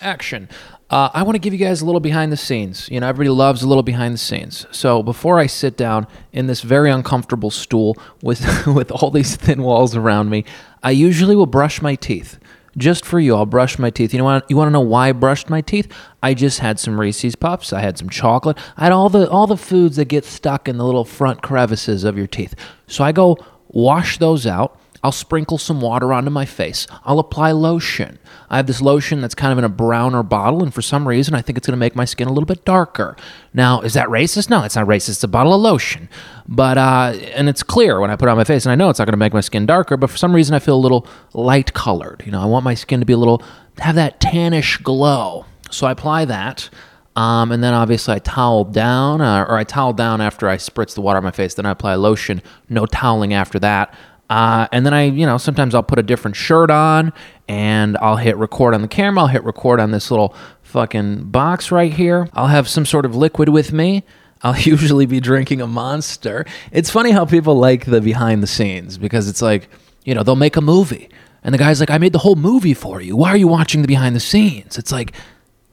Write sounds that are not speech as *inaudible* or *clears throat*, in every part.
action. Uh, I want to give you guys a little behind the scenes. You know, everybody loves a little behind the scenes. So before I sit down in this very uncomfortable stool with *laughs* with all these thin walls around me, I usually will brush my teeth. Just for you, I'll brush my teeth. You know what? You want to know why I brushed my teeth? I just had some Reese's Puffs. I had some chocolate. I had all the all the foods that get stuck in the little front crevices of your teeth. So I go wash those out. I'll sprinkle some water onto my face. I'll apply lotion. I have this lotion that's kind of in a browner bottle, and for some reason, I think it's going to make my skin a little bit darker. Now, is that racist? No, it's not racist. It's a bottle of lotion, but uh, and it's clear when I put it on my face, and I know it's not going to make my skin darker. But for some reason, I feel a little light colored. You know, I want my skin to be a little have that tannish glow. So I apply that. Um, and then obviously I towel down, uh, or I towel down after I spritz the water on my face. Then I apply lotion. No toweling after that. Uh, and then I, you know, sometimes I'll put a different shirt on and I'll hit record on the camera. I'll hit record on this little fucking box right here. I'll have some sort of liquid with me. I'll *laughs* usually be drinking a monster. It's funny how people like the behind the scenes because it's like, you know, they'll make a movie and the guy's like, I made the whole movie for you. Why are you watching the behind the scenes? It's like,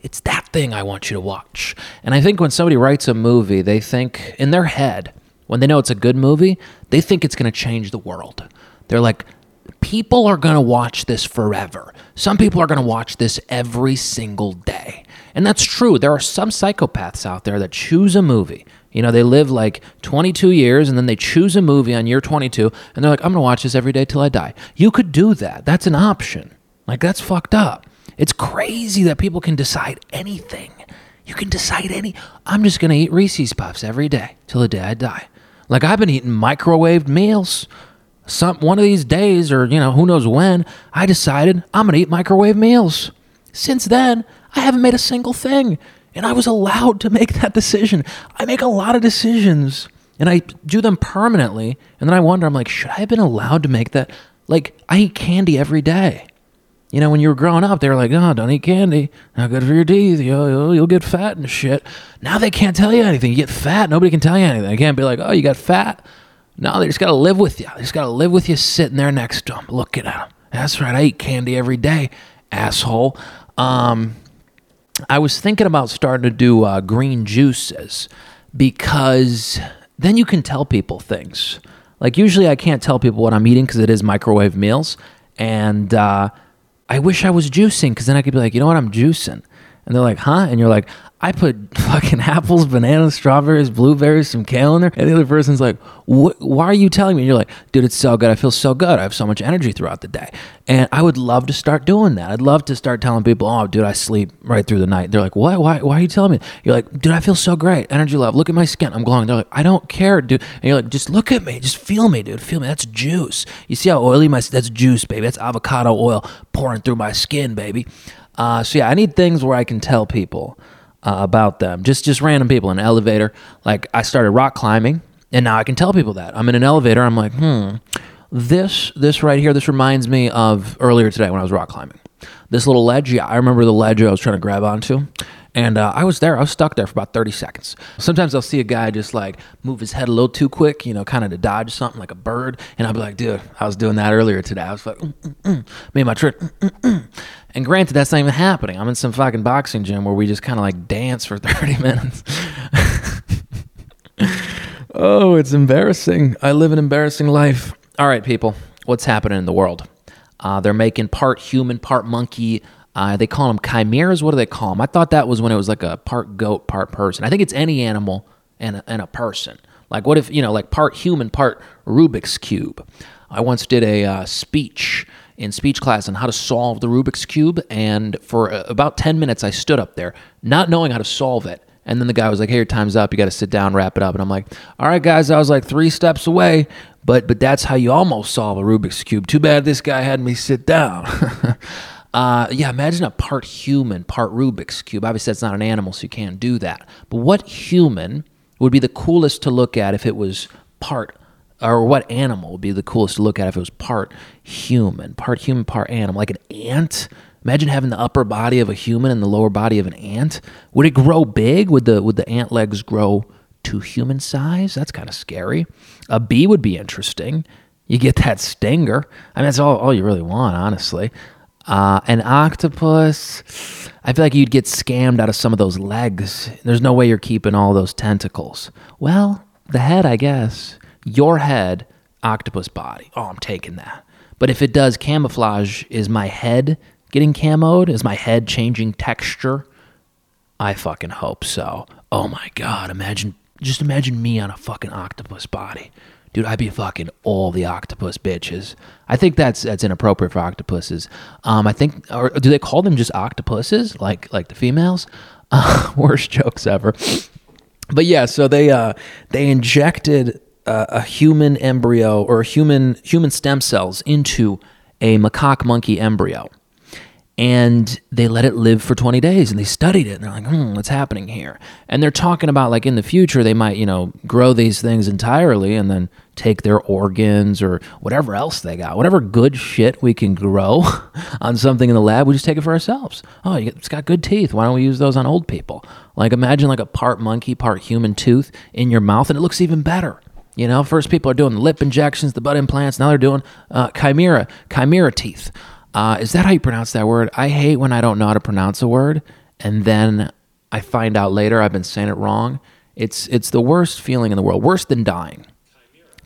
it's that thing I want you to watch. And I think when somebody writes a movie, they think in their head, when they know it's a good movie, they think it's going to change the world. They're like, people are going to watch this forever. Some people are going to watch this every single day. And that's true. There are some psychopaths out there that choose a movie. You know, they live like 22 years and then they choose a movie on year 22 and they're like, I'm going to watch this every day till I die. You could do that. That's an option. Like, that's fucked up. It's crazy that people can decide anything. You can decide any. I'm just going to eat Reese's Puffs every day till the day I die. Like I've been eating microwaved meals. Some one of these days, or you know, who knows when, I decided I'm gonna eat microwave meals. Since then, I haven't made a single thing, and I was allowed to make *laughs* that decision. I make a lot of decisions, and I do them permanently, and then I wonder, I'm like, should I have been allowed to make that? Like, I eat candy every day. You know, when you were growing up, they were like, "Oh, don't eat candy. Not good for your teeth. You'll, you'll, you'll get fat and shit." Now they can't tell you anything. You get fat. Nobody can tell you anything. They can't be like, "Oh, you got fat." No, they just got to live with you. They just got to live with you, sitting there next to them, looking at them. That's right. I eat candy every day, asshole. Um, I was thinking about starting to do uh, green juices because then you can tell people things. Like usually, I can't tell people what I'm eating because it is microwave meals, and uh, I wish I was juicing because then I could be like, you know what, I'm juicing. And they're like, huh? And you're like, I put *laughs* fucking apples, bananas, strawberries, blueberries, some kale in there. And the other person's like, why are you telling me? And you're like, dude, it's so good. I feel so good. I have so much energy throughout the day. And I would love to start doing that. I'd love to start telling people, oh, dude, I sleep right through the night. They're like, what? Why, why are you telling me? You're like, dude, I feel so great. Energy level. Look at my skin. I'm glowing. They're like, I don't care, dude. And you're like, just look at me. Just feel me, dude. Feel me. That's juice. You see how oily my, that's juice, baby. That's avocado oil pouring through my skin, baby. Uh, so yeah, I need things where I can tell people uh, about them. Just just random people in an elevator. Like I started rock climbing, and now I can tell people that I'm in an elevator. I'm like, hmm, this this right here. This reminds me of earlier today when I was rock climbing. This little ledge. Yeah, I remember the ledge I was trying to grab onto. And uh, I was there. I was stuck there for about 30 seconds. Sometimes I'll see a guy just like move his head a little too quick, you know, kind of to dodge something like a bird. And I'll be like, dude, I was doing that earlier today. I was like, mm, mm, mm. made my trick. Mm. And granted, that's not even happening. I'm in some fucking boxing gym where we just kind of like dance for *laughs* 30 minutes. *laughs* oh, it's embarrassing. I live an embarrassing life. All right, people, what's happening in the world? Uh, they're making part human, part monkey. Uh, they call them chimeras. What do they call them? I thought that was when it was like a part goat, part person. I think it's any animal and a, and a person. Like, what if, you know, like part human, part Rubik's Cube? I once did a uh, speech in speech class on how to solve the Rubik's Cube. And for uh, about 10 minutes, I stood up there not knowing how to solve it. And then the guy was like, "Hey, your time's up. You got to sit down, wrap it up." And I'm like, "All right, guys, I was like three steps away, but but that's how you almost solve a Rubik's cube. Too bad this guy had me sit down." *laughs* uh, yeah, imagine a part human, part Rubik's cube. Obviously, that's not an animal, so you can't do that. But what human would be the coolest to look at if it was part or what animal would be the coolest to look at if it was part human, part human, part animal, like an ant? Imagine having the upper body of a human and the lower body of an ant. Would it grow big? Would the would the ant legs grow to human size? That's kind of scary. A bee would be interesting. You get that stinger. I mean, that's all, all you really want, honestly. Uh, an octopus, I feel like you'd get scammed out of some of those legs. There's no way you're keeping all those tentacles. Well, the head, I guess. Your head, octopus body. Oh, I'm taking that. But if it does camouflage, is my head getting camoed? Is my head changing texture? I fucking hope so. Oh my god, imagine just imagine me on a fucking octopus body. Dude, I'd be fucking all the octopus bitches. I think that's that's inappropriate for octopuses. Um, I think, or do they call them just octopuses, like like the females? Uh, *laughs* worst jokes ever. But yeah, so they uh, they injected uh, a human embryo or human human stem cells into a macaque monkey embryo and they let it live for 20 days and they studied it and they're like hmm what's happening here? And they're talking about like in the future they might you know grow these things entirely and then take their organs or whatever else they got whatever good shit we can grow *laughs* on something in the lab we just take it for ourselves. Oh it's got good teeth. Why don't we use those on old people? Like imagine like a part monkey part human tooth in your mouth and it looks even better. You know first people are doing the lip injections the butt implants now they're doing uh, chimera chimera teeth uh, is that how you pronounce that word? I hate when I don't know how to pronounce a word and then I find out later I've been saying it wrong. It's it's the worst feeling in the world, worse than dying.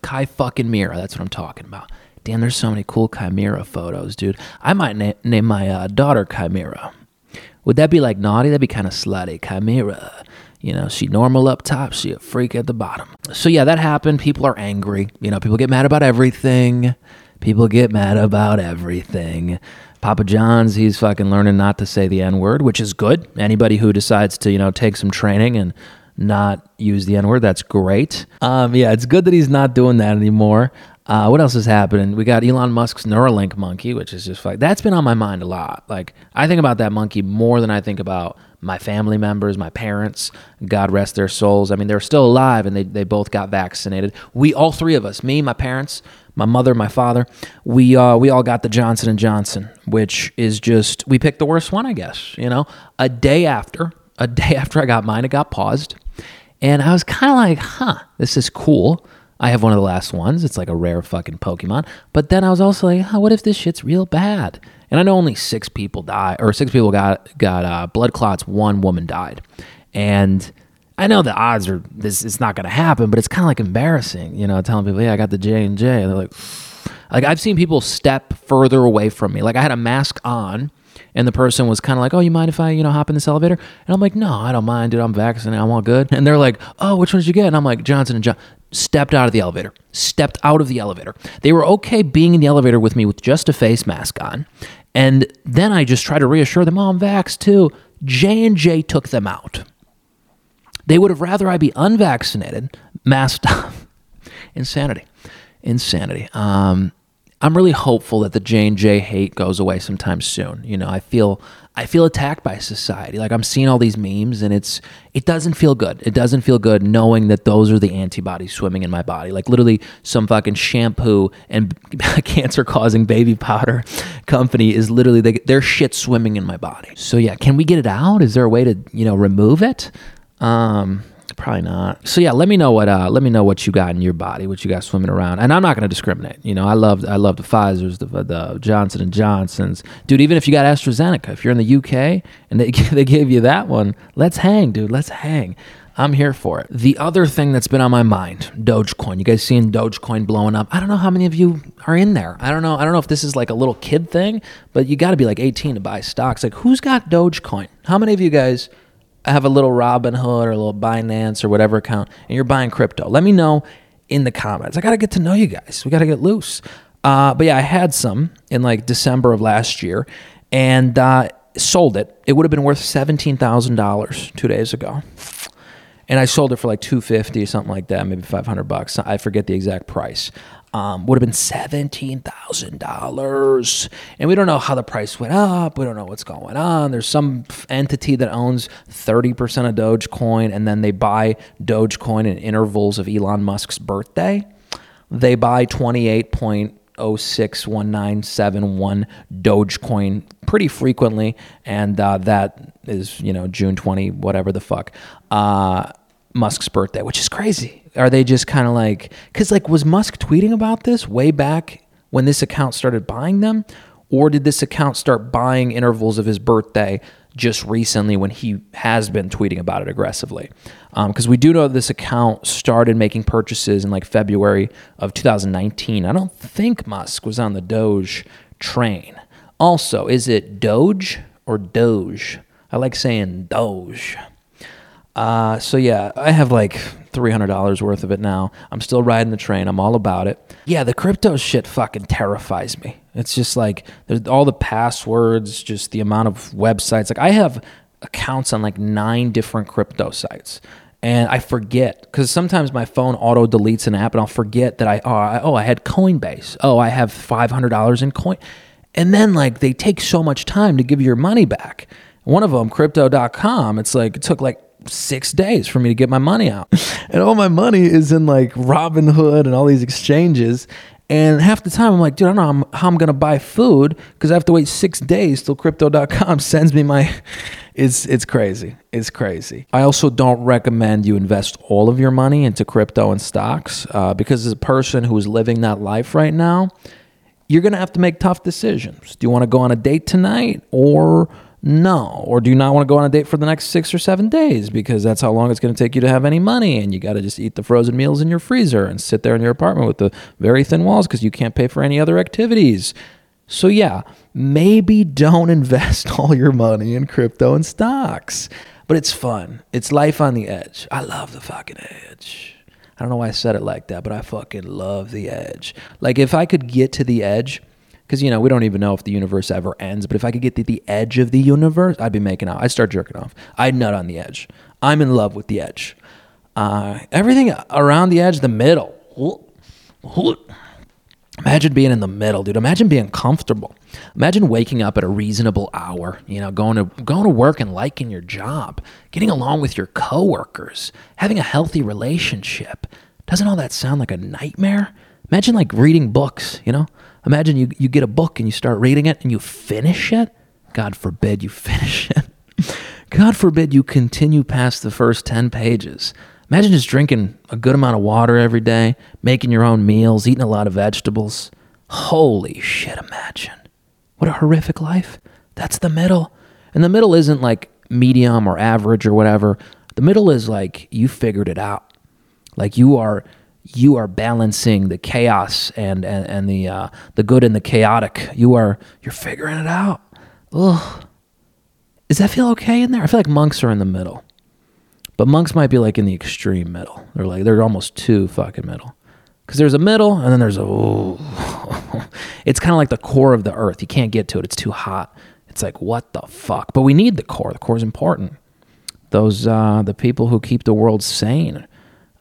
Chimera. fucking Mira, that's what I'm talking about. Damn, there's so many cool Chimera photos, dude. I might na- name my uh, daughter Chimera. Would that be like naughty? That'd be kind of slutty. Chimera. You know, she normal up top, she a freak at the bottom. So yeah, that happened. People are angry. You know, people get mad about everything. People get mad about everything. Papa John's, he's fucking learning not to say the N word, which is good. Anybody who decides to, you know, take some training and not use the N word, that's great. Um, yeah, it's good that he's not doing that anymore. Uh, what else is happening? We got Elon Musk's Neuralink monkey, which is just like that's been on my mind a lot. Like I think about that monkey more than I think about my family members, my parents. God rest their souls. I mean, they're still alive, and they they both got vaccinated. We all three of us, me, my parents, my mother, my father, we uh, we all got the Johnson and Johnson, which is just we picked the worst one, I guess. You know, a day after, a day *laughs* after I got mine, it got paused, and I was kind of like, huh, this is cool. I have one of the last ones. It's like a rare fucking Pokemon. But then I was also like, huh, what if this shit's real bad? And I know only six people died, or six people got got uh, blood clots. One woman died, and I know the odds are this it's not going to happen, but it's kind of like embarrassing, you know, telling people, "Yeah, I got the J and J," and they're like, like I've seen people step further away from me. Like I had a mask on, and the person was kind of like, "Oh, you mind if I, you know, hop in this elevator?" And I'm like, "No, I don't mind, dude. I'm vaccinated. I'm all good." And they're like, "Oh, which one did you get?" And I'm like, "Johnson and Johnson." Stepped out of the elevator. Stepped out of the elevator. They were okay being in the elevator with me with just a face mask on, and then I just tried to reassure them, "Oh, I'm vaxxed too." J and J took them out. They would have rather I be unvaccinated, masked up. *laughs* Insanity. Insanity. Um, I'm really hopeful that the J and J hate goes away sometime soon. You know, I feel I feel attacked by society. Like I'm seeing all these memes, and it's it doesn't feel good. It doesn't feel good knowing that those are the antibodies swimming in my body. Like literally, some fucking shampoo and *laughs* cancer causing baby powder *laughs* company is literally they, their shit swimming in my body. So yeah, can we get it out? Is there a way to you know remove it? Um, probably not. So yeah, let me know what uh, let me know what you got in your body, what you got swimming around. And I'm not going to discriminate. You know, I love I love the Pfizer's, the, the Johnson and Johnsons, dude. Even if you got AstraZeneca, if you're in the UK and they *laughs* they gave you that one, let's hang, dude. Let's hang. I'm here for it. The other thing that's been on my mind, Dogecoin. You guys seeing Dogecoin blowing up? I don't know how many of you are in there. I don't know. I don't know if this is like a little kid thing, but you got to be like 18 to buy stocks. Like, who's got Dogecoin? How many of you guys? Have a little Robinhood or a little Binance or whatever account and you're buying crypto, let me know in the comments. I got to get to know you guys. We got to get loose. Uh, but yeah, I had some in like December of last year and uh, sold it. It would have been worth $17,000 two days ago. And I sold it for like 250 something like that, maybe 500 bucks. I forget the exact price um, would have been $17,000. And we don't know how the price went up. We don't know what's going on. There's some entity that owns 30% of Dogecoin, and then they buy Dogecoin in intervals of Elon Musk's birthday. They buy 28.061971 Dogecoin pretty frequently, and uh, that is, you know, June 20, whatever the fuck. Uh, Musk's birthday, which is crazy. Are they just kind of like, because like, was Musk tweeting about this way back when this account started buying them? Or did this account start buying intervals of his birthday just recently when he has been tweeting about it aggressively? Because um, we do know this account started making purchases in like February of 2019. I don't think Musk was on the Doge train. Also, is it Doge or Doge? I like saying Doge. Uh, so yeah, I have like three hundred dollars worth of it now. I'm still riding the train. I'm all about it. Yeah, the crypto shit fucking terrifies me. It's just like there's all the passwords, just the amount of websites. Like I have accounts on like nine different crypto sites. And I forget because sometimes my phone auto deletes an app, and I'll forget that I oh I, oh I had Coinbase. Oh I have five hundred dollars in coin, and then like they take so much time to give your money back. One of them, Crypto.com, it's like it took like six days for me to get my money out. *laughs* And all my money is in like Robinhood and all these exchanges. And half the time I'm like, dude, I don't know how I'm, to buy food because I have to wait six days till crypto.com *laughs* sends me my. *laughs* It's, it's crazy. It's crazy. I also don't recommend you invest all of your money into crypto and stocks uh, because as a person who is living that life right now, you're to have to make tough decisions. Do you want to go on a date tonight or no. Or do you not want to go on a date for the next six or seven days because that's how long it's going to take you to have any money and you got to just eat the frozen meals in your freezer and sit there in your apartment with the very thin walls because you can't pay for any other activities. So, yeah, maybe don't *laughs* invest *laughs* all your money in crypto and stocks, but it's fun. It's life on the edge. I love the fucking edge. I don't know why I said it like that, but I fucking love the edge. Like, if I could get to the edge, because you know we don't even know if the universe ever ends. But if I could get to the edge of the universe, I'd be making out. I'd start jerking off. I'd nut on the edge. I'm in love with the edge. Uh, everything around the edge, the middle. Imagine being in the middle, dude. Imagine being comfortable. Imagine waking up at a reasonable hour, you know, going to going to work and liking your job, getting along with your coworkers, having a healthy relationship. Doesn't all that sound like a nightmare? Imagine like reading books, you know? Imagine you, you get a book and you start reading it and you finish it. God forbid you *laughs* finish it. God forbid you continue past the first 10 pages. Imagine just drinking a good amount of water every day, making your own meals, eating a lot of vegetables. Holy shit, imagine. What a horrific life. That's the middle. And the middle isn't like medium or average or whatever. The middle is like you figured it out. Like you are you are balancing the chaos and and, and the uh, the good and the chaotic. You are you're figuring it out. Ugh. Does that feel okay in there? I feel like monks are in the middle, but monks might be like in the extreme middle. They're like they're almost too fucking middle. Because there's a middle and then there's a. *laughs* It's kind of like the core of the earth. You can't get to it. It's too hot. It's like what the fuck. But we need the core. The core is important. Those uh, the people who keep the world sane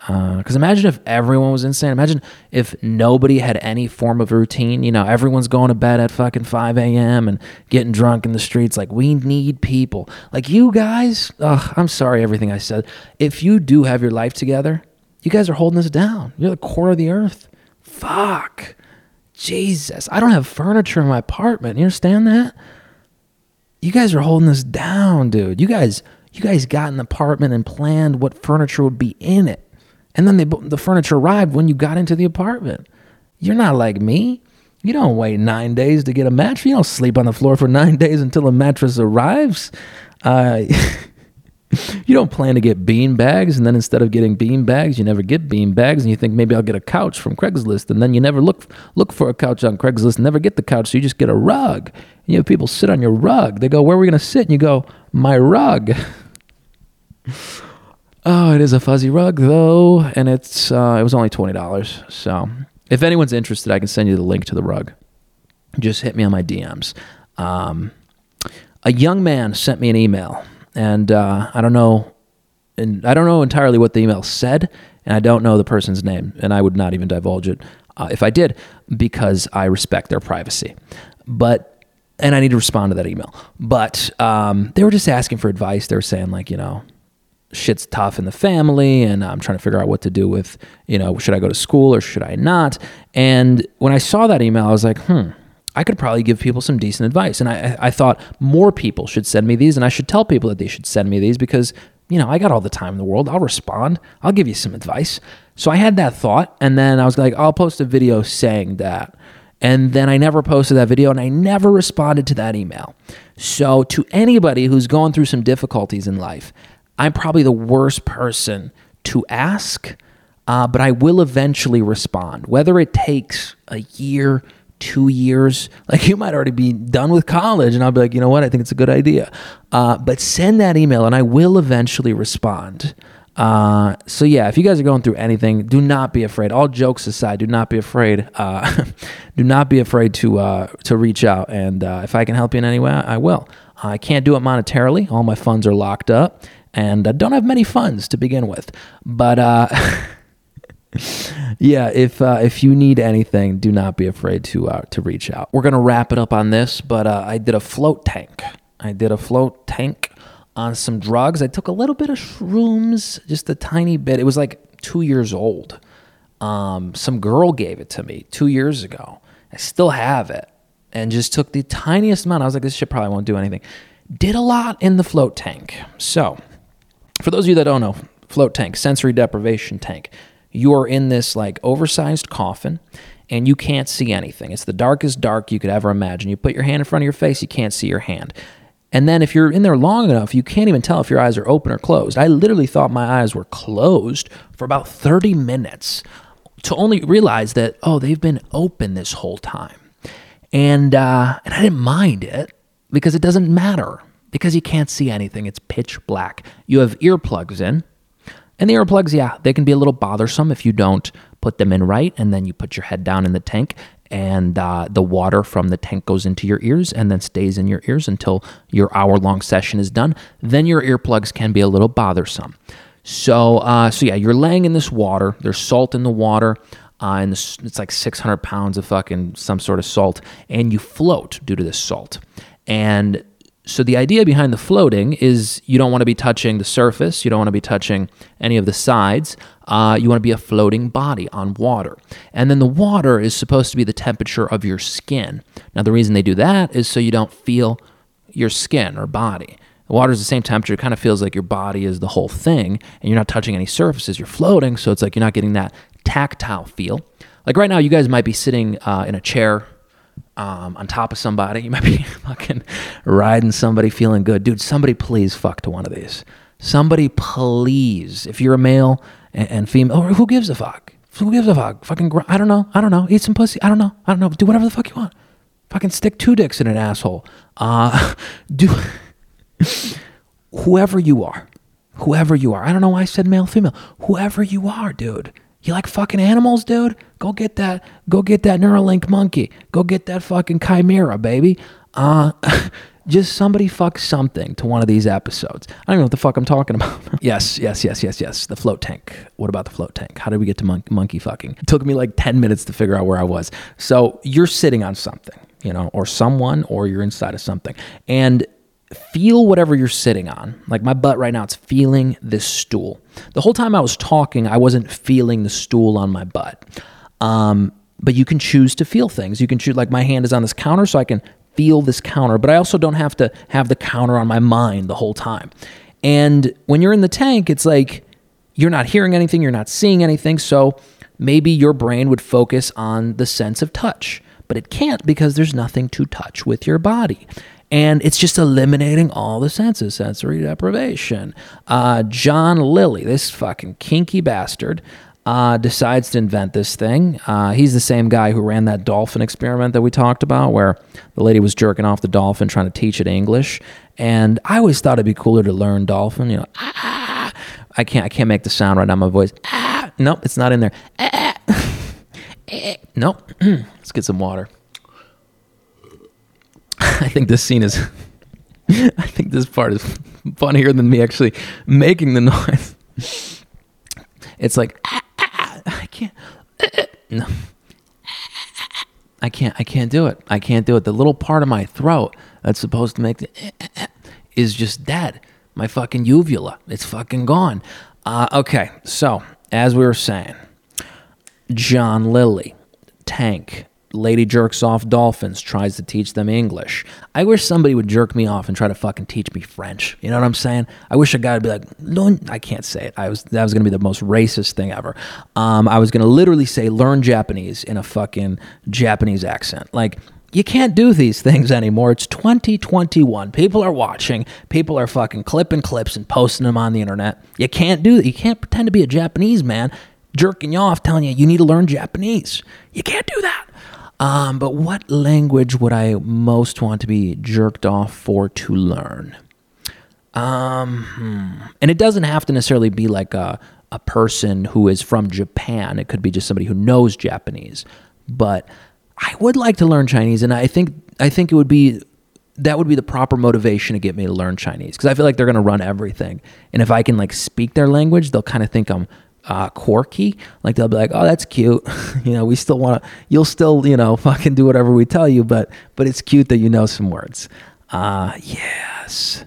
because uh, imagine if everyone was insane. Imagine if nobody had any form of routine. You know, everyone's going to bed at fucking 5 a.m. and getting drunk in the streets. Like, we need people. Like, you guys, ugh, I'm sorry, everything I said. If you do have your life together, you guys are holding us down. You're the core of the earth. Fuck. Jesus. I don't have furniture in my apartment. You understand that? You guys are holding us down, dude. You guys, you guys got an apartment and planned what furniture would be in it and then they, the furniture arrived when you got into the apartment. You're not like me. You don't wait nine days to get a mattress. You don't sleep on the floor for nine *laughs* days until a mattress arrives. Uh, *laughs* you don't plan to get bean bags, and then instead of getting bean bags, you never get bean bags, and you think maybe I'll get a couch from Craigslist, and then you never look look for a couch on Craigslist, never get the couch, so you just get a rug. And you have people sit on your rug. They go, "Where are we going to sit?" And you go, "My rug." *laughs* Oh, it is a fuzzy rug though, and it's uh, it was only twenty dollars. So if anyone's interested, I can send you the link to the rug. Just hit me on my DMs. Um, a young man sent me an email, and uh, I don't know, and I don't know entirely what the email said, and I don't know the person's name, and I would not even divulge it uh, if I did, because I respect their privacy. But and I need to respond to that email. But um, they were just asking for advice. They were saying like, you know, shit's tough in the family and I'm trying to figure out what to do with, you know, should I go to school or should I not? And when I saw that email, I was like, hmm, I could probably give people some decent advice. And I, I thought more people should send me these and I should tell people that they should send me these because, you know, I got all the time in the world. I'll respond. I'll give you some advice. So I had that thought and then I was like, I'll post a video saying that. And then I never posted that video and I never responded to that email. So, to anybody who's going through some difficulties in life, I'm probably the worst person to ask, uh, but I will eventually respond. Whether it takes a year, two years, *laughs* like you might already be done with college, and I'll be like, you know what, I think it's a good idea. Uh, but send that email and I will eventually respond. Uh, so yeah, if you guys are going through anything, do not be afraid. All jokes aside, do not be afraid. Uh, *laughs* do not be afraid to uh, to reach out, and uh, if I can help you in any way, I will. I can't do it monetarily; all my funds are locked up, and I don't have many funds to begin with. But uh, *laughs* yeah, if uh, if you need anything, do not be afraid to to reach out. We're gonna wrap it up on this, but I did a float tank. I did a float tank on some drugs. I took a little bit of shrooms, just a tiny bit. It was like two years old. Um, some girl gave it to me two years ago. I still have it and just took the tiniest amount. I was like, this shit probably won't do anything. Did a lot in the float tank. So, for those of you that don't know, float tank, sensory deprivation tank, you are in this like oversized coffin and you can't see anything. It's the darkest dark you could ever imagine. You put your hand in front of your face, you can't see your hand. And then if you're in there long enough, you can't even tell if your eyes are open or closed. I literally thought my eyes were closed for about 30 minutes to only realize that, oh, they've been open this whole time. And, uh, and I didn't mind it because it doesn't matter because you can't see anything. It's pitch black. You have earplugs in. And the earplugs, yeah, they can be a little bothersome if you don't put them in right. And then you put your head down in the tank and uh, the water from the tank goes into your ears and then stays in your ears until your hour long session is done. Then your earplugs can be a little bothersome. So, uh, so yeah, you're laying in this water. There's salt in the water, uh, and it's like 600 pounds of fucking some sort of salt, and you float due to this salt. And so the idea behind the floating is you don't want to be touching the surface, you don't want to be touching any of the sides. Uh, you want to be a floating body on water. And then the water is supposed to be the temperature of your skin. Now, the reason they do that is so you don't feel your skin or body. The water is the same temperature. It kind of feels like your body is the whole thing, and you're not touching any surfaces. You're floating, so it's like you're not getting that tactile feel. Like right now, you guys might be sitting uh, in a chair um, on top of somebody. *laughs* You might be fucking riding somebody, feeling good. Dude, somebody please fuck to one of these. Somebody please, if you're a male and, and female, or who gives a fuck? Who gives a fuck? Fucking, I don't know. I don't know. Eat some pussy. I don't know. I don't know. Do whatever the fuck you want. Fucking stick two dicks in an asshole. Uh, *laughs* do *laughs* whoever you are, whoever you are. I don't know why I said male, female. Whoever you are, dude. You like fucking animals, dude? Go get that. Go get that Neuralink monkey. Go get that fucking chimera, baby. Uh, *laughs* just somebody fuck something to one of these episodes. I don't know what the fuck I'm talking about. *laughs* yes, yes, yes, yes, yes. The float tank. What about the float tank? How did we get to mon- monkey fucking? It took me like 10 minutes to figure out where I was. So you're sitting on something, you know, or someone, or you're inside of something. And feel whatever you're sitting on. Like my butt right now, it's feeling this stool. The whole time I was talking, I wasn't feeling the stool on my butt. Um, but you can choose to feel things. You can choose, like my hand is on this counter, so I can feel this counter, but I also don't have to have the counter on my mind the whole time. And when you're in the tank, it's like you're not hearing anything, you're not seeing anything. So maybe your brain would focus on the sense of touch, but it can't because there's nothing to touch with your body and it's just eliminating all the senses, sensory deprivation. Uh, John Lilly, this fucking kinky bastard, uh, decides to invent this thing. Uh, he's the same guy who ran that dolphin experiment that we talked about, where the lady was jerking off the dolphin trying to teach it English. And I always thought it'd be cooler to learn dolphin. You know, ah, I can't, I can't make the sound right now. My voice, ah, nope, it's not in there. Ah, *laughs* nope. *clears throat* Let's get some water. *laughs* I think this scene is. *laughs* I think this part is funnier than me actually making the *laughs* noise. It's like ah, ah, I can't. no. I can't. I can't do it. I can't do it. The little part of my throat that's supposed to make the is just dead. My fucking uvula. It's fucking gone. Uh, okay. So as we were saying, John Lilly, Tank, lady jerks off dolphins, tries to teach them English. I wish somebody would jerk me off and try to fucking teach me French. You know what I'm saying? I wish a guy would be like, no, I can't say it. I was that was gonna be the most racist thing ever. Um, I was gonna literally say learn Japanese in a fucking Japanese accent, like. You can't do these things anymore. It's 2021. People are watching. People are fucking clipping clips and posting them on the internet. You can't do that. You can't pretend to be a Japanese man jerking you off telling you you need to learn Japanese. You can't do that. Um, but what language would I most want to be jerked off for to learn? Um, hmm. and it doesn't have to necessarily be like a, a person who is from Japan. It could be just somebody who knows Japanese. But I would like to learn Chinese, and I think I think it would be that would be the proper motivation to get me to learn Chinese because I feel like they're going to run everything, and if I can like speak their language, they'll kind of think I'm uh, quirky. Like they'll be like, "Oh, that's cute." *laughs* you know, we still want to. You'll still, you know, *laughs* fucking do whatever we tell you, but but it's cute that you know some words. Uh, yes,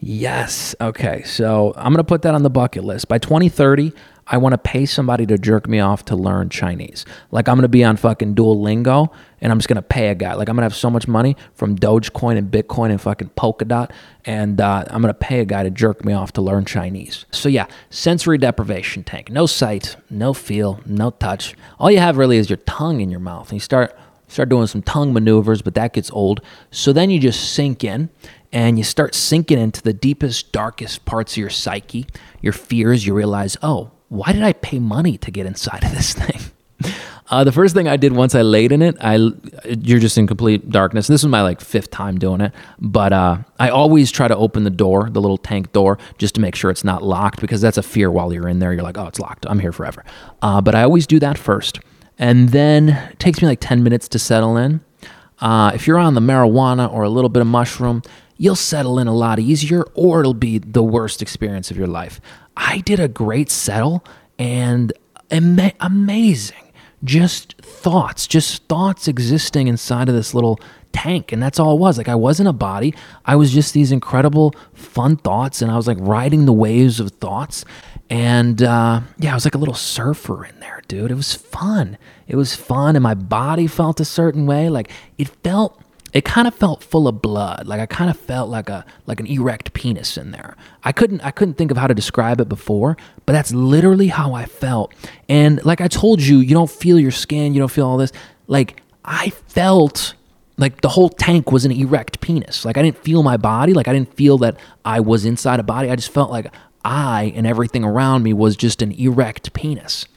yes. Okay, so I'm gonna put that on the bucket list by 2030. I want to pay somebody to jerk me off to learn Chinese. Like I'm gonna be on fucking Duolingo and I'm just gonna pay a guy. Like I'm gonna have so much money from Dogecoin and Bitcoin and fucking Polkadot, and uh, I'm gonna pay a guy to jerk me off to learn Chinese. So yeah, sensory deprivation tank. No sight, no feel, no touch. All you have really is your tongue in your mouth, and you start start doing some tongue maneuvers, but that gets old. So then you just sink in and you start sinking into the deepest, darkest parts of your psyche, your fears. You realize, oh, why did I pay money to get inside of this *laughs* thing? Uh, the first thing I did once I laid in it, I you're just in complete darkness. This is my like fifth time doing it, but uh, I always try to open the door, the little tank door, just to make sure it's not locked because that's a fear while you're in there. You're like, oh, it's locked. I'm here forever. Uh, but I always do that first, and then it takes me like ten minutes to settle in. Uh, if you're on the marijuana or a little bit of mushroom, you'll settle in a lot easier, or it'll be the worst experience of your life. I did a great settle and ama- amazing just thoughts, just thoughts existing inside of this little tank. And that's all it was. Like I wasn't a body. I was just these incredible fun thoughts. And I was like riding the waves of thoughts. And uh, yeah, I was like a little surfer in there, dude. It was fun. It was fun. And my body felt a certain way. Like it felt it kind of felt full of blood. Like I kind of felt like a like an erect penis in there. I couldn't I couldn't think of how to describe it before, but that's literally how I felt. And like I told you, you don't feel your skin, you don't feel all this. Like I felt like the whole tank was an erect penis. Like I didn't feel my body, like I didn't feel that I was inside a body. I just felt like I and everything around me was just an erect penis. *laughs*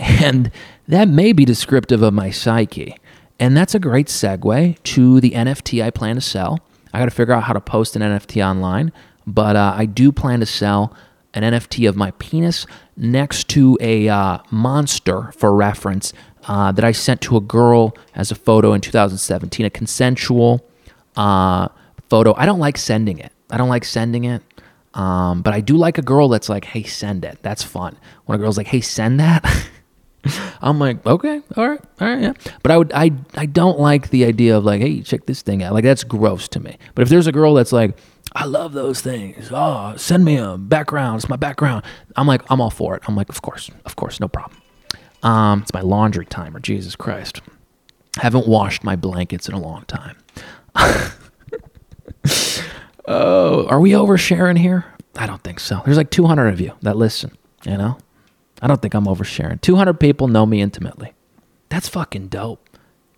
And that may be descriptive of my psyche. And that's a great segue to the NFT I plan to sell. I got to figure out how to post an NFT online, but uh, I do plan to sell an NFT of my penis next to a uh, monster for reference uh, that I sent to a girl as a photo in 2017, a consensual uh, photo. I don't like sending it. I don't like sending it. Um, but I do like a girl that's like, hey, send it. That's fun. When a girl's like, hey, send that. *laughs* *laughs* I'm like, okay, all right, all right, yeah. But I would, I, I don't like the idea of like, hey, check this thing out. Like that's gross to me. But if there's a girl that's like, I love those things. Oh, send me a background. It's my background. I'm like, I'm all for it. I'm like, of course, of course, no problem. Um, it's my laundry timer. Jesus Christ, I haven't washed my blankets in a long time. *laughs* oh, are we oversharing here? I don't think so. There's like 200 of you that listen. You know. I don't think I'm oversharing. 200 people know me intimately. That's fucking dope.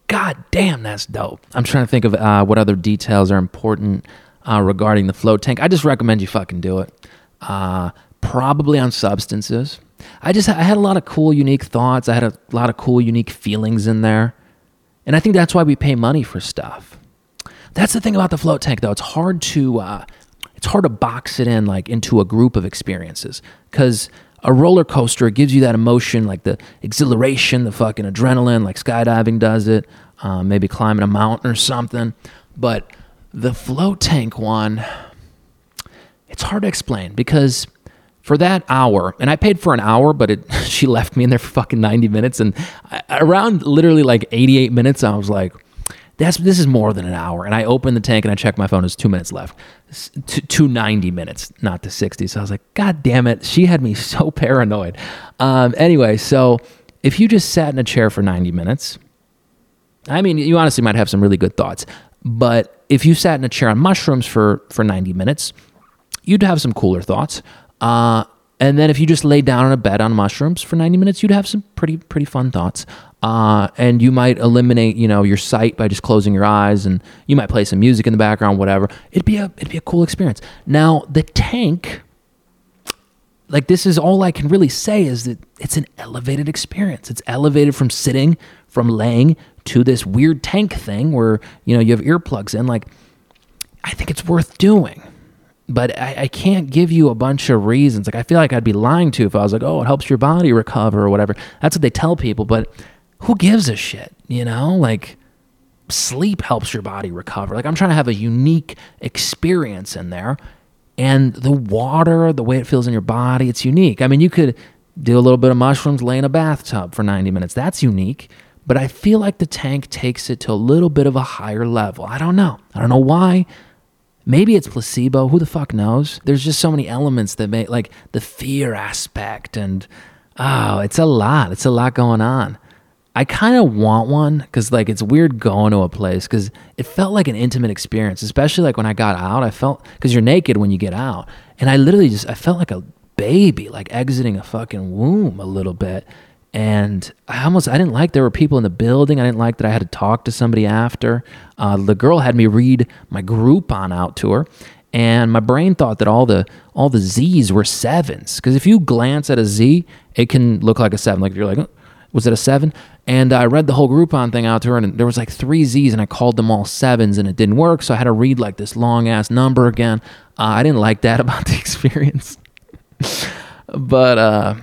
God damn, that's dope. I'm trying to think of uh, what other details are important uh, regarding the float tank. I just recommend you fucking do it. Uh, probably on substances. I just I had a lot of cool, unique thoughts. I had a lot of cool, unique feelings in there, and I think that's why we pay money for stuff. That's the thing about the float tank, though. It's hard to uh, it's hard to box it in like into a group of experiences because a roller coaster it gives you that emotion like the exhilaration the fucking adrenaline like skydiving does it um, maybe climbing a mountain or something. But the float tank one it's hard to explain because for that hour and i paid for an hour but it *laughs* she left me in there for fucking 90 minutes. And around literally like 88 minutes i was like that's this is more than an hour. And I opened the tank and I checked my phone. It's two minutes left, two ninety minutes, not to sixty. So I was like, God damn it! She had me *laughs* so paranoid. Um, anyway, so if you just sat in a chair for ninety minutes, I mean, you honestly might have some really good thoughts. But if you sat in a chair on mushrooms for, for 90 minutes, you'd have some cooler thoughts. Uh, and then if you just lay down on a bed on mushrooms for 90 minutes, you'd have some pretty pretty fun thoughts. Uh, and you might eliminate, you know, your sight by just closing your eyes, and you might play some music in the background, whatever. It'd be a it'd be a cool experience. Now the tank, like this is all I can really say is that it's an elevated experience. It's elevated from sitting, from laying to this weird tank thing where you know you have earplugs in. Like, I think it's worth doing but I, I, can't give you a bunch of reasons. Like I feel like I'd be lying to you if I was like, oh, it helps your body recover or whatever. That's what they tell people, but who gives a shit? You know, like sleep helps your body recover. Like I'm trying to have a unique experience in there. And the water, the way it feels in your body, it's unique. I mean, you could do a little bit of mushrooms, lay in a bathtub for 90 minutes. That's unique. But I feel like the tank takes it to a little bit of a higher level. I don't know. I don't know why. Maybe it's placebo. Who the fuck knows? There's just so many elements that make like the fear aspect and oh, it's a lot. It's a lot going on. I kind of want one because like it's weird going to a place because it felt like an intimate experience, especially like when I got out. I felt because you're naked when you get out, and I literally just I felt like a baby, like exiting a fucking womb a little bit and I almost I didn't like there were people in the building. I didn't like that I had to talk to somebody after. Uh, the girl had me read my Groupon out to her, and my brain thought that all the all the Z's were sevens because if you glance at a Z, it can look like a seven. Like you're like, was it a seven? And I read the whole Groupon thing out to her, and there was like three Z's, and I called them all sevens, and it didn't work. So I had to read like this long ass number again. Uh, I didn't like that *laughs* about the experience, but. uh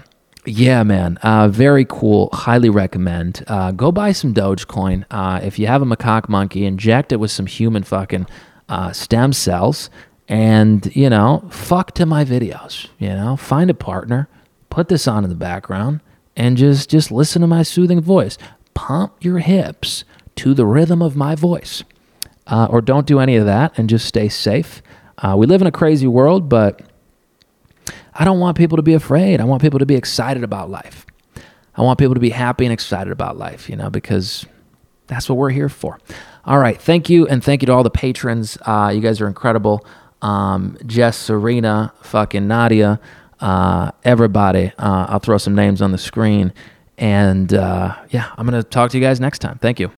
yeah, man. Uh, very cool. Highly recommend. Uh, go buy some Dogecoin. Uh, if you have a macaque monkey, inject it with some human fucking uh, stem cells and, you know, fuck to my videos. You know, find a partner, put this on in the background, and just, just listen to my soothing voice. Pump your hips to the rhythm of my voice. Uh, or don't do any of that and just stay safe. Uh, we live in a crazy world, but I don't want people to be afraid. I want people to be excited about life. I want people to be happy and excited about life, you know, because that's what we're here for. All right. Thank you. And thank you to all the patrons. Uh, you guys are incredible. Um, Jess, Serena, fucking Nadia, uh, everybody. Uh, I'll throw some names on the screen. And uh, yeah, I'm going to talk to you guys next time. Thank you.